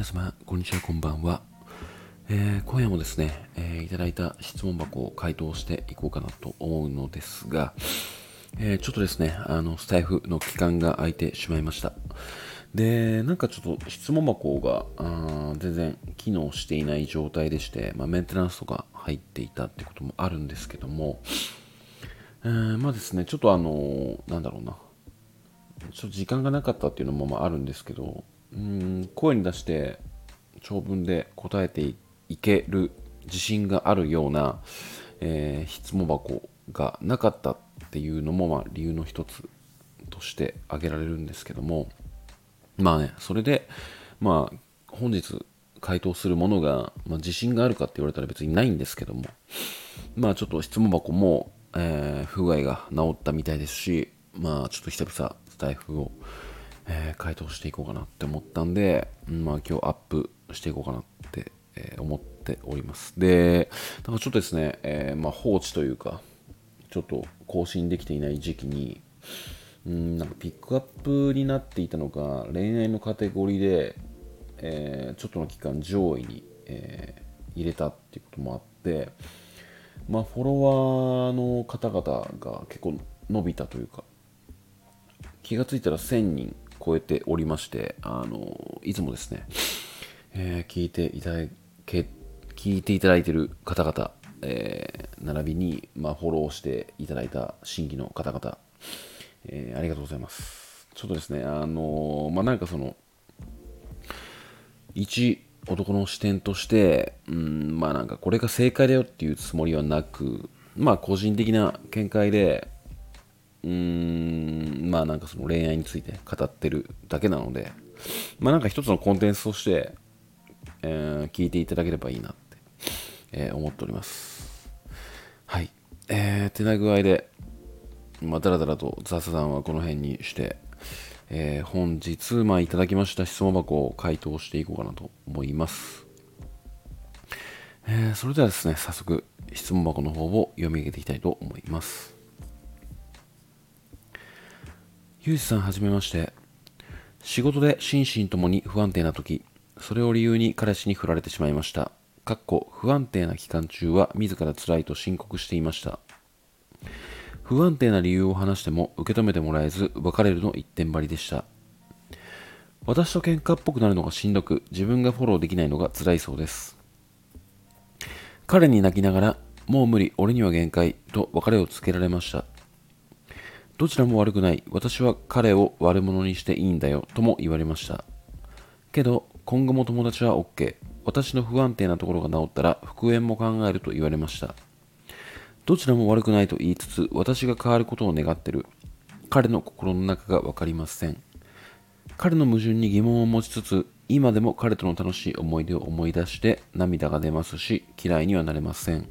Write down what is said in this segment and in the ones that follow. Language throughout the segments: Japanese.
皆様、こんにちは、こんばんは。えー、今夜もですね、えー、いただいた質問箱を回答していこうかなと思うのですが、えー、ちょっとですね、あの、スタイフの期間が空いてしまいました。で、なんかちょっと質問箱があ全然機能していない状態でして、まあ、メンテナンスとか入っていたってこともあるんですけども、えー、まあですね、ちょっとあのなんだろうな、ちょっと時間がなかったっていうのもまああるんですけど、うん声に出して長文で答えていける自信があるような、えー、質問箱がなかったっていうのも、まあ、理由の一つとして挙げられるんですけどもまあねそれでまあ本日回答するものが、まあ、自信があるかって言われたら別にないんですけどもまあちょっと質問箱も、えー、不具合が治ったみたいですしまあちょっと久々スタイフをえー、回答していこうかなって思ったんで、まあ今日アップしていこうかなって、えー、思っております。で、なんかちょっとですね、えー、まあ放置というか、ちょっと更新できていない時期に、うんなんかピックアップになっていたのが恋愛のカテゴリーで、えちょっとの期間上位に、え入れたっていうこともあって、まあ、フォロワーの方々が結構伸びたというか、気がついたら1000人超えておりまして、あの、いつもですね、えー、聞いていただけ、聞いていただいている方々、えー、並びに、まあ、フォローしていただいた新規の方々、えー、ありがとうございます。ちょっとですね、あのまあ、なんかその、一男の視点として、うん、まあなんかこれが正解だよっていうつもりはなく、まあ個人的な見解で、うーん、まあなんかその恋愛について語ってるだけなので、まあなんか一つのコンテンツとして、えー、聞いていただければいいなって、えー、思っております。はい。えー、てな具合で、まあ、だらだらと雑談はこの辺にして、えー、本日、まあ、いただきました質問箱を回答していこうかなと思います。えー、それではですね、早速質問箱の方を読み上げていきたいと思います。ゆうじさんはじめまして。仕事で心身ともに不安定な時、それを理由に彼氏に振られてしまいました。かっこ不安定な期間中は自ら辛いと申告していました。不安定な理由を話しても受け止めてもらえず別れるの一点張りでした。私と喧嘩っぽくなるのがしんどく自分がフォローできないのが辛いそうです。彼に泣きながらもう無理、俺には限界と別れをつけられました。どちらも悪くない。私は彼を悪者にしていいんだよ。とも言われました。けど、今後も友達は OK。私の不安定なところが治ったら復縁も考えると言われました。どちらも悪くないと言いつつ、私が変わることを願ってる。彼の心の中が分かりません。彼の矛盾に疑問を持ちつつ、今でも彼との楽しい思い出を思い出して涙が出ますし、嫌いにはなれません。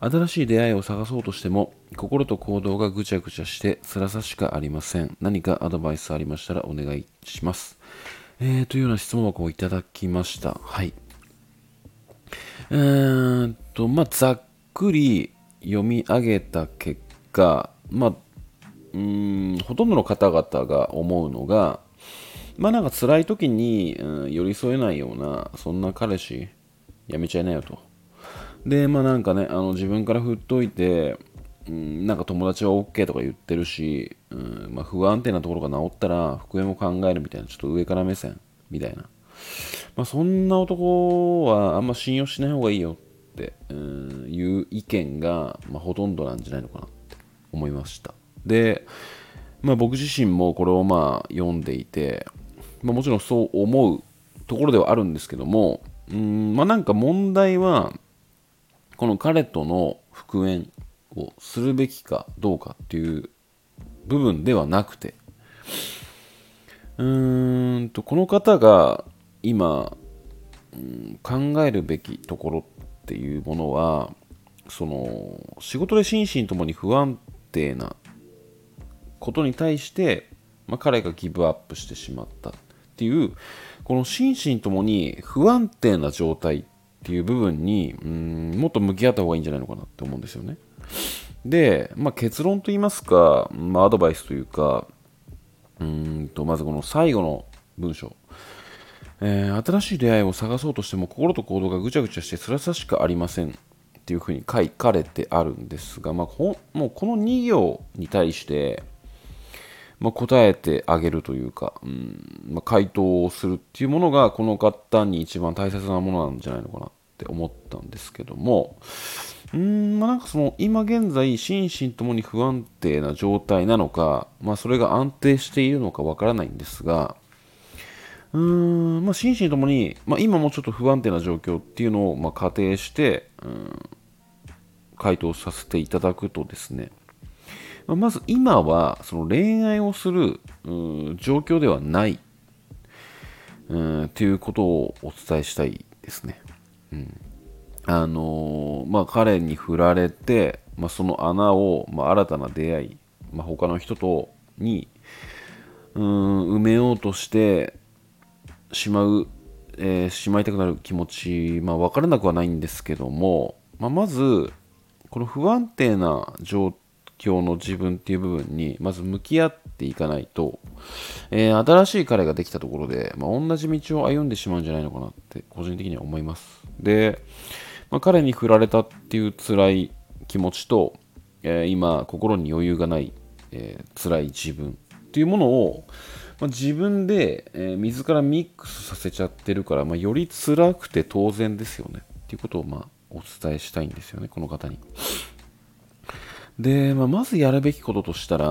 新しい出会いを探そうとしても、心と行動がぐちゃぐちゃして辛さしかありません。何かアドバイスありましたらお願いします。えー、というような質問箱をいただきました。はい。えーと、まあ、ざっくり読み上げた結果、まあ、うん、ほとんどの方々が思うのが、まあなんか辛い時に、うん、寄り添えないような、そんな彼氏、やめちゃいなよと。で、まあなんかね、あの自分から振っといて、うん、なんか友達は OK とか言ってるし、うんまあ、不安定なところが治ったら復縁も考えるみたいな、ちょっと上から目線みたいな。まあ、そんな男はあんま信用しない方がいいよって、うん、いう意見が、まあ、ほとんどなんじゃないのかなって思いました。で、まあ、僕自身もこれをまあ読んでいて、まあ、もちろんそう思うところではあるんですけども、うんまあ、なんか問題は、この彼との復縁をするべきかどうかっていう部分ではなくて、うーんと、この方が今、うん、考えるべきところっていうものは、その、仕事で心身ともに不安定なことに対して、まあ、彼がギブアップしてしまったっていう、この心身ともに不安定な状態っていう部分にうんもっと向き合った方がいいんじゃないのかなって思うんですよね。で、まあ、結論と言いますか、まあ、アドバイスというか、うんとまずこの最後の文章、えー、新しい出会いを探そうとしても心と行動がぐちゃぐちゃして辛さしかありませんっていうふうに書かれてあるんですが、まあ、もうこの2行に対して、まあ、答えてあげるというか、うんまあ、回答をするっていうものがこの方に一番大切なものなんじゃないのかなって思ったんですけどもうんまあなんかその今現在心身ともに不安定な状態なのか、まあ、それが安定しているのかわからないんですがうーん、まあ、心身ともに、まあ、今もちょっと不安定な状況っていうのを、まあ、仮定して、うん、回答させていただくとですね、ま、まず今はその恋愛をする、状況ではない、うん、っていうことをお伝えしたいですね。うん、あのー、まあ、彼に振られて、まあ、その穴を、まあ、新たな出会い、まあ、他の人とにうん埋めようとしてしまう、えー、しまいたくなる気持ち、まあ、分からなくはないんですけども、まあ、まず、この不安定な状況の自分っていう部分に、まず向き合っていかないと、えー、新しい彼ができたところで、まあ、同じ道を歩んでしまうんじゃないのかなって、個人的には思います。で、まあ、彼に振られたっていう辛い気持ちと、えー、今、心に余裕がない、えー、辛い自分っていうものを、まあ、自分で、えー、自らミックスさせちゃってるから、まあ、より辛くて当然ですよねっていうことを、まあ、お伝えしたいんですよね、この方に。で、まあ、まずやるべきこととしたら、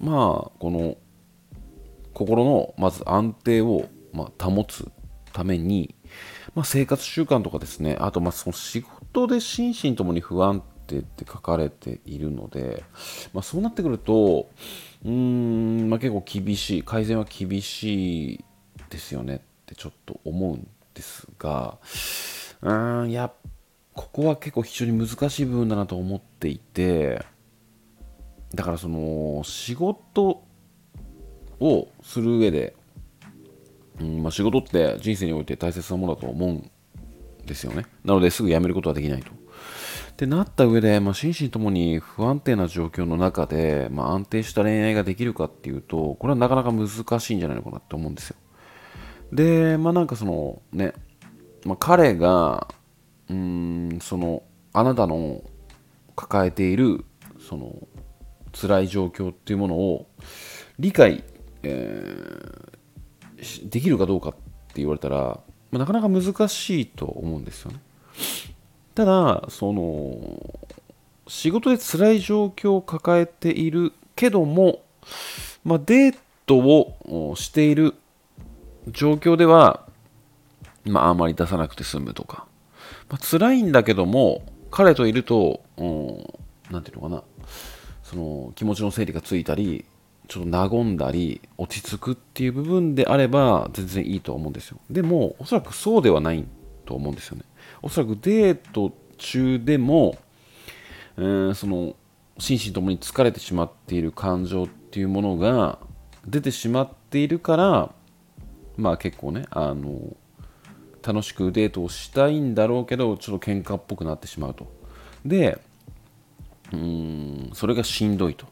まあ、この心のまず安定を、まあ、保つために、まあ、生活習慣とかですね、あとまあその仕事で心身ともに不安定って書かれているので、まあ、そうなってくると、うん、まあ、結構厳しい、改善は厳しいですよねってちょっと思うんですが、うーん、やここは結構非常に難しい部分だなと思っていて、だからその仕事をする上で、うんまあ、仕事って人生において大切なものだと思うんですよね。なのですぐ辞めることはできないと。ってなった上で、まあ、心身ともに不安定な状況の中で、まあ、安定した恋愛ができるかっていうと、これはなかなか難しいんじゃないのかなって思うんですよ。で、まあなんかそのね、まあ、彼が、うん、その、あなたの抱えている、その、辛い状況っていうものを理解、えー、できるかどうかって言われたら、まあ、なかなか難しいと思うんですよね。ただその仕事で辛い状況を抱えているけども、まあ、デートをしている状況では、まあ、あまり出さなくて済むとか、まあ、辛いんだけども彼といると何ていうのかな。その気持ちの整理がついたりちょっと和んだり落ち着くっていう部分であれば全然いいと思うんですよ。でもおそらくそうではないと思うんですよね。おそらくデート中でも、えー、その心身ともに疲れてしまっている感情っていうものが出てしまっているからまあ結構ねあの楽しくデートをしたいんだろうけどちょっと喧嘩っぽくなってしまうと。でうんそれがしんどいと。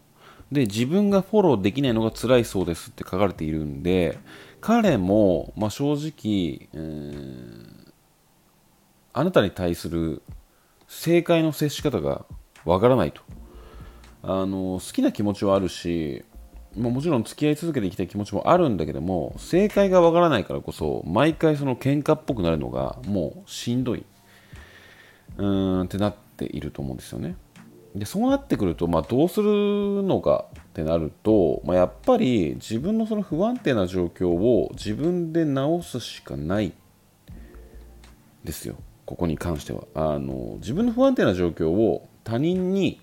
で自分がフォローできないのが辛いそうですって書かれているんで彼も、まあ、正直、えーあなたに対する正解の接し方がわからないと。あの好きな気持ちはあるしももちろん付き合い続けていきたい気持ちもあるんだけども正解がわからないからこそ毎回その喧嘩っぽくなるのがもうしんどい。うーんってなっていると思うんですよね。でそうなってくると、まあ、どうするのかってなると、まあ、やっぱり自分のその不安定な状況を自分で直すしかないですよ。ここに関しては。あの自分の不安定な状況を他人に、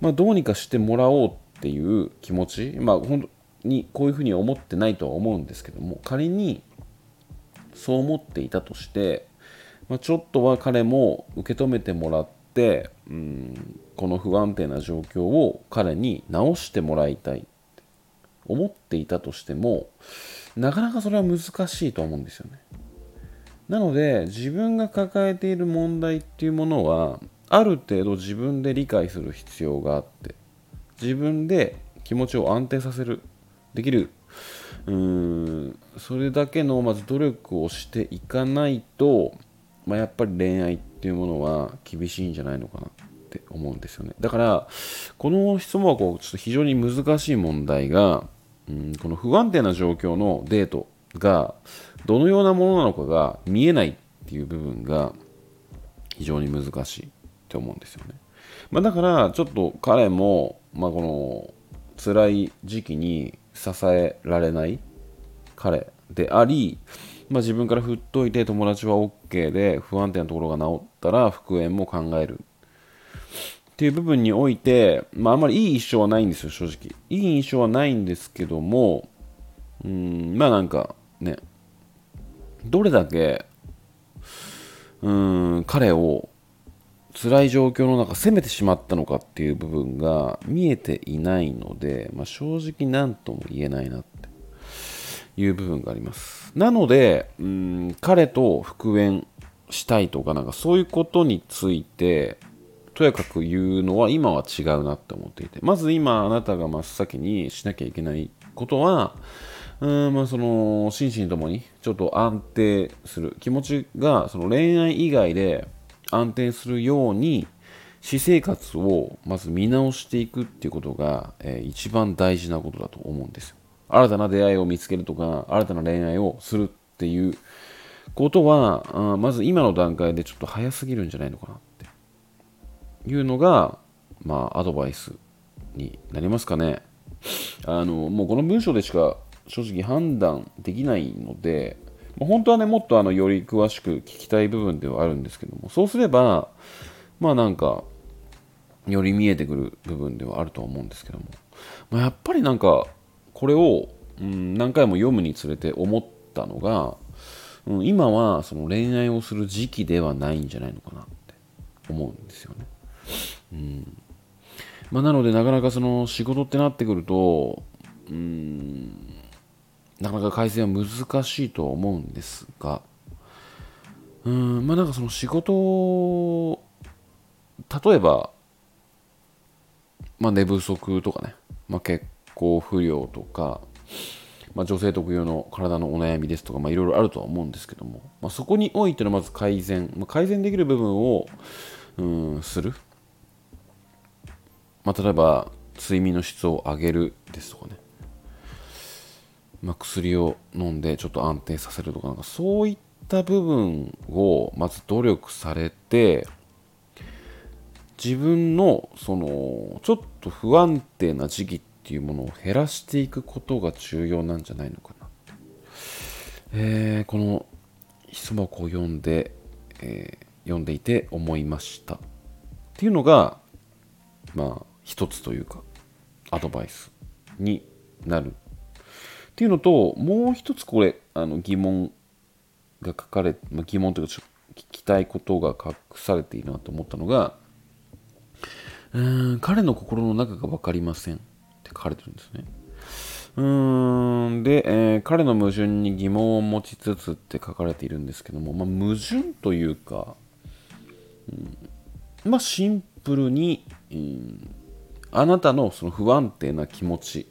まあ、どうにかしてもらおうっていう気持ち、まあ、本当にこういうふうに思ってないとは思うんですけども仮にそう思っていたとして、まあ、ちょっとは彼も受け止めてもらって、うん、この不安定な状況を彼に直してもらいたいって思っていたとしてもなかなかそれは難しいと思うんですよね。なので自分が抱えている問題っていうものはある程度自分で理解する必要があって自分で気持ちを安定させるできる、うーんそれだけのまず努力をしていかないと、まあ、やっぱり恋愛っていうものは厳しいんじゃないのかなって思うんですよね。だからこの質問はこうちょっと非常に難しい問題が、うん、この不安定な状況のデートがどのようなものなのかが見えないっていう部分が非常に難しいって思うんですよね、まあ、だからちょっと彼も、まあ、この辛い時期に支えられない彼であり、まあ、自分から振っといて友達は OK で不安定なところが治ったら復縁も考える。っていう部分において、まあ、あんまりいい印象はないんですよ正直。いい印象はないんですけどもうんまあなんかねどれだけうん彼を辛い状況の中攻めてしまったのかっていう部分が見えていないので、まあ、正直何とも言えないなっていう部分があります。なのでうん彼と復縁したいとかなんかそういうことについてとやかく言うのは今は違うなって思っていてまず今あなたが真っ先にしなきゃいけないことはうんまあその心身ともにちょっと安定する気持ちがその恋愛以外で安定するように私生活をまず見直していくっていうことが、えー、一番大事なことだと思うんですよ。新たな出会いを見つけるとか、新たな恋愛をするっていうことは、あまず今の段階でちょっと早すぎるんじゃないのかなっていうのが、まあ、アドバイスになりますかね。あの、もうこの文章でしか正直判断できないので、本当はね、もっとあのより詳しく聞きたい部分ではあるんですけども、そうすれば、まあなんか、より見えてくる部分ではあると思うんですけども、まあ、やっぱりなんか、これを、うん、何回も読むにつれて思ったのが、うん、今はその恋愛をする時期ではないんじゃないのかなって思うんですよね。うんまあ、なので、なかなかその仕事ってなってくると、うん、なかなか改善は難しいと思うんですが、うん、まあなんかその仕事、例えば、まあ寝不足とかね、まあ血行不良とか、まあ、女性特有の体のお悩みですとか、まあ、いろいろあるとは思うんですけども、まあ、そこにおいてのまず改善、まあ、改善できる部分をうんする、まあ、例えば睡眠の質を上げるですとかね。まあ、薬を飲んでちょっと安定させるとかなんかそういった部分をまず努力されて自分のそのちょっと不安定な時期っていうものを減らしていくことが重要なんじゃないのかな。えー、この質問を読んで、えー、読んでいて思いました。っていうのがまあ一つというかアドバイスになるっていうのと、もう一つこれ、あの疑問が書かれ、まあ、疑問というか、聞きたいことが隠されているなと思ったのが、うん彼の心の中が分かりませんって書かれてるんですね。うーんで、えー、彼の矛盾に疑問を持ちつつって書かれているんですけども、まあ、矛盾というか、うん、まあシンプルに、うん、あなたのその不安定な気持ち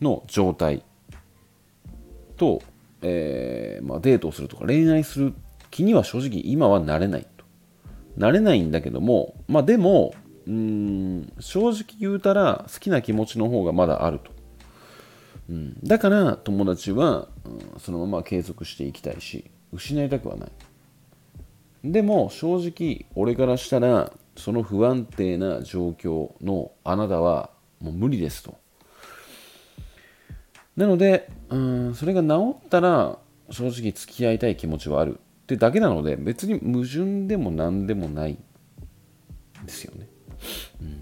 の状態と、えー、まあ、デートをするとか恋愛する気には正直今はなれないと。なれないんだけども、まあでも、うん、正直言うたら好きな気持ちの方がまだあると。うん、だから友達は、うん、そのまま継続していきたいし、失いたくはない。でも正直俺からしたらその不安定な状況のあなたはもう無理ですと。なので、うん、それが治ったら正直付き合いたい気持ちはあるってだけなので別に矛盾でも何でもないですよね。うん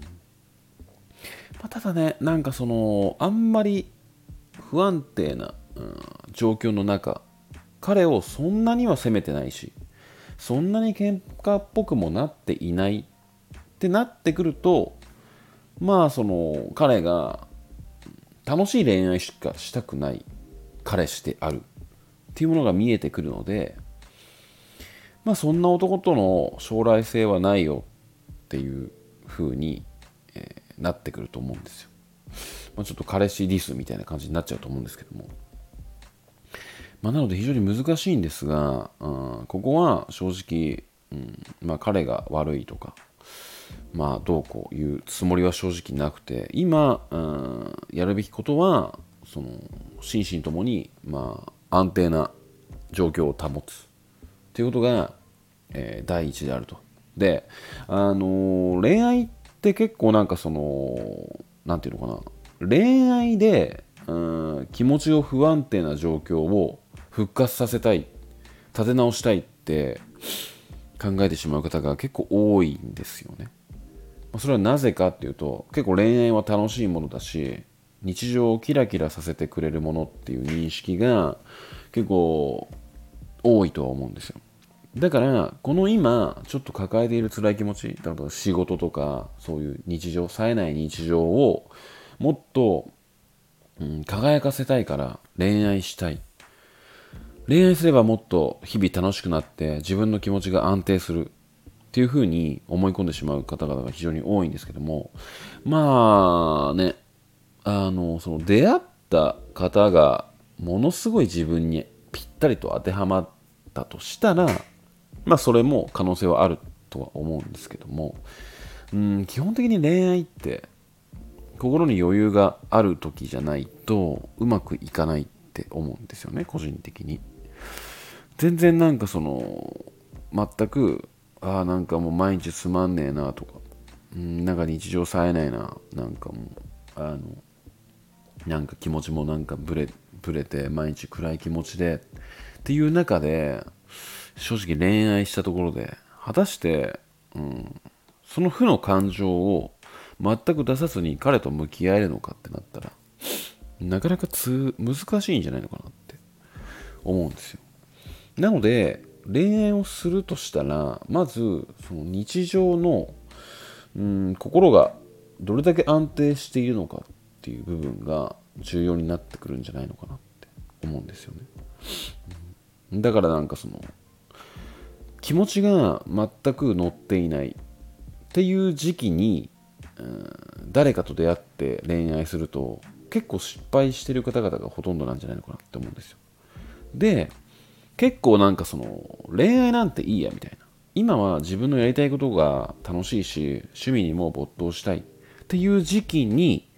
まあ、ただね、なんかその、あんまり不安定な、うん、状況の中、彼をそんなには責めてないし、そんなに喧嘩っぽくもなっていないってなってくると、まあその彼が楽しい恋愛しかしたくない彼氏であるっていうものが見えてくるのでまあそんな男との将来性はないよっていう風に、え、なってくると思うんですよ。まあ、ちょっと彼氏ディスみたいな感じになっちゃうと思うんですけども、まあ、なので非常に難しいんですが、うん、ここは正直、うんまあ、彼が悪いとか、まあ、どうこういうつもりは正直なくて今、うん、やるべきことはその心身ともに、まあ、安定な状況を保つということが、えー、第一であると。で、あのー、恋愛って結構なんかその何て言うのかな恋愛でうん気持ちを不安定な状況を復活させたい立て直したいって考えてしまう方が結構多いんですよね。それはなぜかっていうと結構恋愛は楽しいものだし日常をキラキラさせてくれるものっていう認識が結構多いとは思うんですよ。だからこの今ちょっと抱えている辛い気持ち例えば仕事とかそういう日常冴えない日常をもっと、うん、輝かせたいから恋愛したい。恋愛すればもっと日々楽しくなって自分の気持ちが安定する。っていうふうに思い込んでしまう方々が非常に多いんですけどもまあねあのその出会った方がものすごい自分にぴったりと当てはまったとしたらまあそれも可能性はあるとは思うんですけどもうん基本的に恋愛って心に余裕がある時じゃないとうまくいかないって思うんですよね個人的に。全然なんかその全くああなんかもう毎日つまんねえなとか。うんなんか日常冴えないな。なんかもうあのなんか気持ちもなんかブレブレて毎日暗い気持ちで。っていう中で正直恋愛したところで果たして、うん、その負の感情を全く出さずに彼と向き合えるのかってなったらなかなかつ難しいんじゃないのかなって思うんですよ。なので恋愛をするとしたらまずその日常のうん心がどれだけ安定しているのかっていう部分が重要になってくるんじゃないのかなって思うんですよね。だからなんかその気持ちが全く乗っていないっていう時期にうん誰かと出会って恋愛すると結構失敗してる方々がほとんどなんじゃないのかなって思うんですよ。で結構なんかその恋愛なんていいやみたいな今は自分のやりたいことが楽しいし趣味にも没頭したいっていう時期に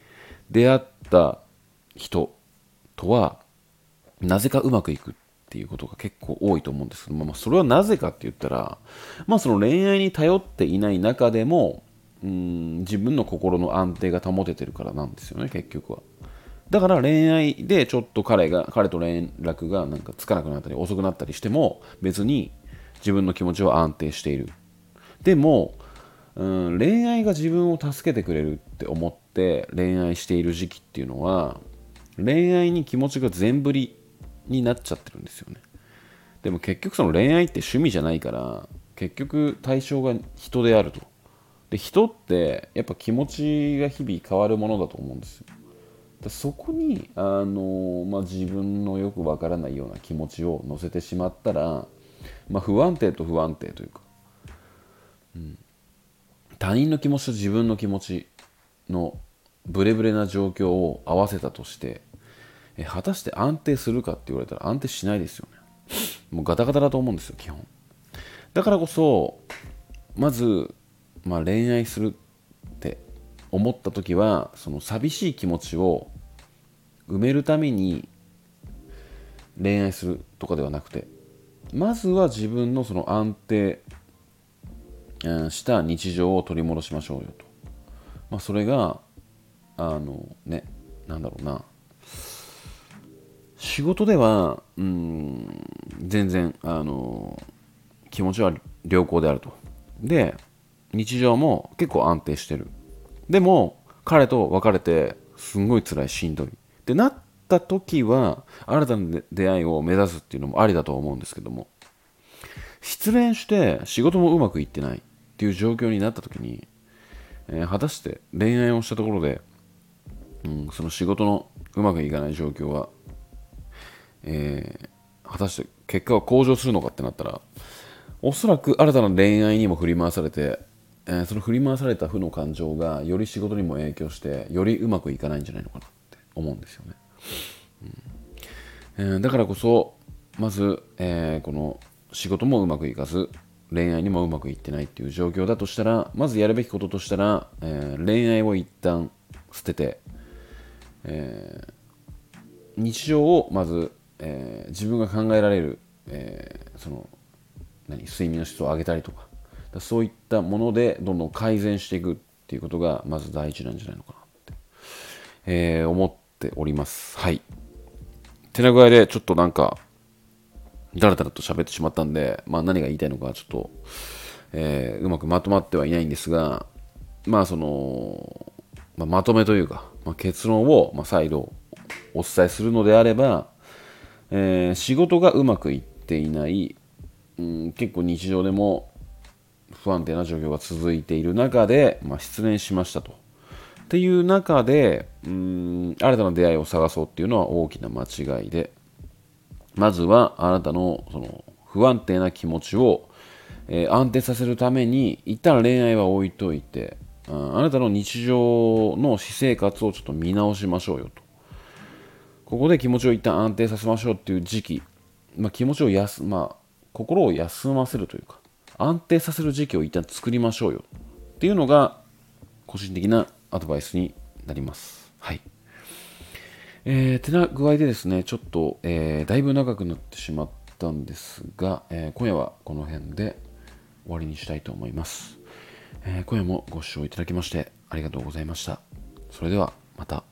出会った人とはなぜかうまくいくっていうことが結構多いと思うんですけど、まあ、それはなぜかって言ったら、まあ、その恋愛に頼っていない中でもうん自分の心の安定が保ててるからなんですよね結局は。だから恋愛でちょっと彼が彼と連絡がなんかつかなくなったり遅くなったりしても別に自分の気持ちは安定している。でも、うん、恋愛が自分を助けてくれるって思って恋愛している時期っていうのは恋愛に気持ちが全振りになっちゃってるんですよね。でも結局その恋愛って趣味じゃないから結局対象が人であると。で人ってやっぱ気持ちが日々変わるものだと思うんですよ。そこに、あのまあ、自分のよくわからないような気持ちを乗せてしまったら、まあ、不安定と不安定というか、うん、他人の気持ちと自分の気持ちのブレブレな状況を合わせたとしてえ果たして安定するかって言われたら安定しないですよね。もうガタガタだと思うんですよ基本。だからこそまず、まあ、恋愛する思った時はその寂しい気持ちを埋めるために恋愛するとかではなくてまずは自分のその安定した日常を取り戻しましょうよと、まあ、それがあのねなんだろうな。仕事ではうん全然あの気持ちは良好であると。で日常も結構安定してる。でも彼と別れてすんごい辛いしんどい。ってなった時は新たな出会いを目指すっていうのもありだと思うんですけども。失恋して仕事もうまくいってない。っていう状況になった時に、えー、果たして恋愛をしたところで、うん、その仕事のうまくいかない状況は、えー、果たして結果は向上するのかってなったらおそらく新たな恋愛にも振り回されてえー、その振り回された負の感情がより仕事にも影響してよりうまくいかないんじゃないのかなって思うんですよね、うん。えー、だからこそまず、えー、この仕事もうまくいかず恋愛にもうまくいってないっていう状況だとしたらまずやるべきこととしたら、えー、恋愛を一旦捨てて、えー、日常をまず、えー、自分が考えられる、えその何睡眠の質を上げたりとかそういったものでどんどん改善していくっていうことがまず第一なんじゃないのかなって、え思っております。はい。てな具合でちょっとなんかだらだらと喋ってしまったんで、まあ、何が言いたいのかちょっと、えー、うまくまとまってはいないんですが、まあその、まあ、まとめというか、まあ、結論を、まあ、再度お伝えするのであれば、えー、仕事がうまくいっていない、うん、結構日常でも不安定な状況が続いている中で、まあ、失恋しましたと。っていう中で、うん、新たな出会いを探そうっていうのは大きな間違いで、まずはあなたのその不安定な気持ちを、えー、安定させるために一旦恋愛は置いといてあなたの日常の私生活をちょっと見直しましょうよと。ここで気持ちを一旦安定させましょうっていう時期、まあ、気持ちを休まあ心を休ませるというか安定させる時期を一旦作りましょうよっていうのが個人的なアドバイスになりますはいえー、てな具合でですね、ちょっと、えー、だいぶ長くなってしまったんですが、えー、今夜はこの辺で終わりにしたいと思います。えー、今夜もご視聴いただきましてありがとうございました。それではまた。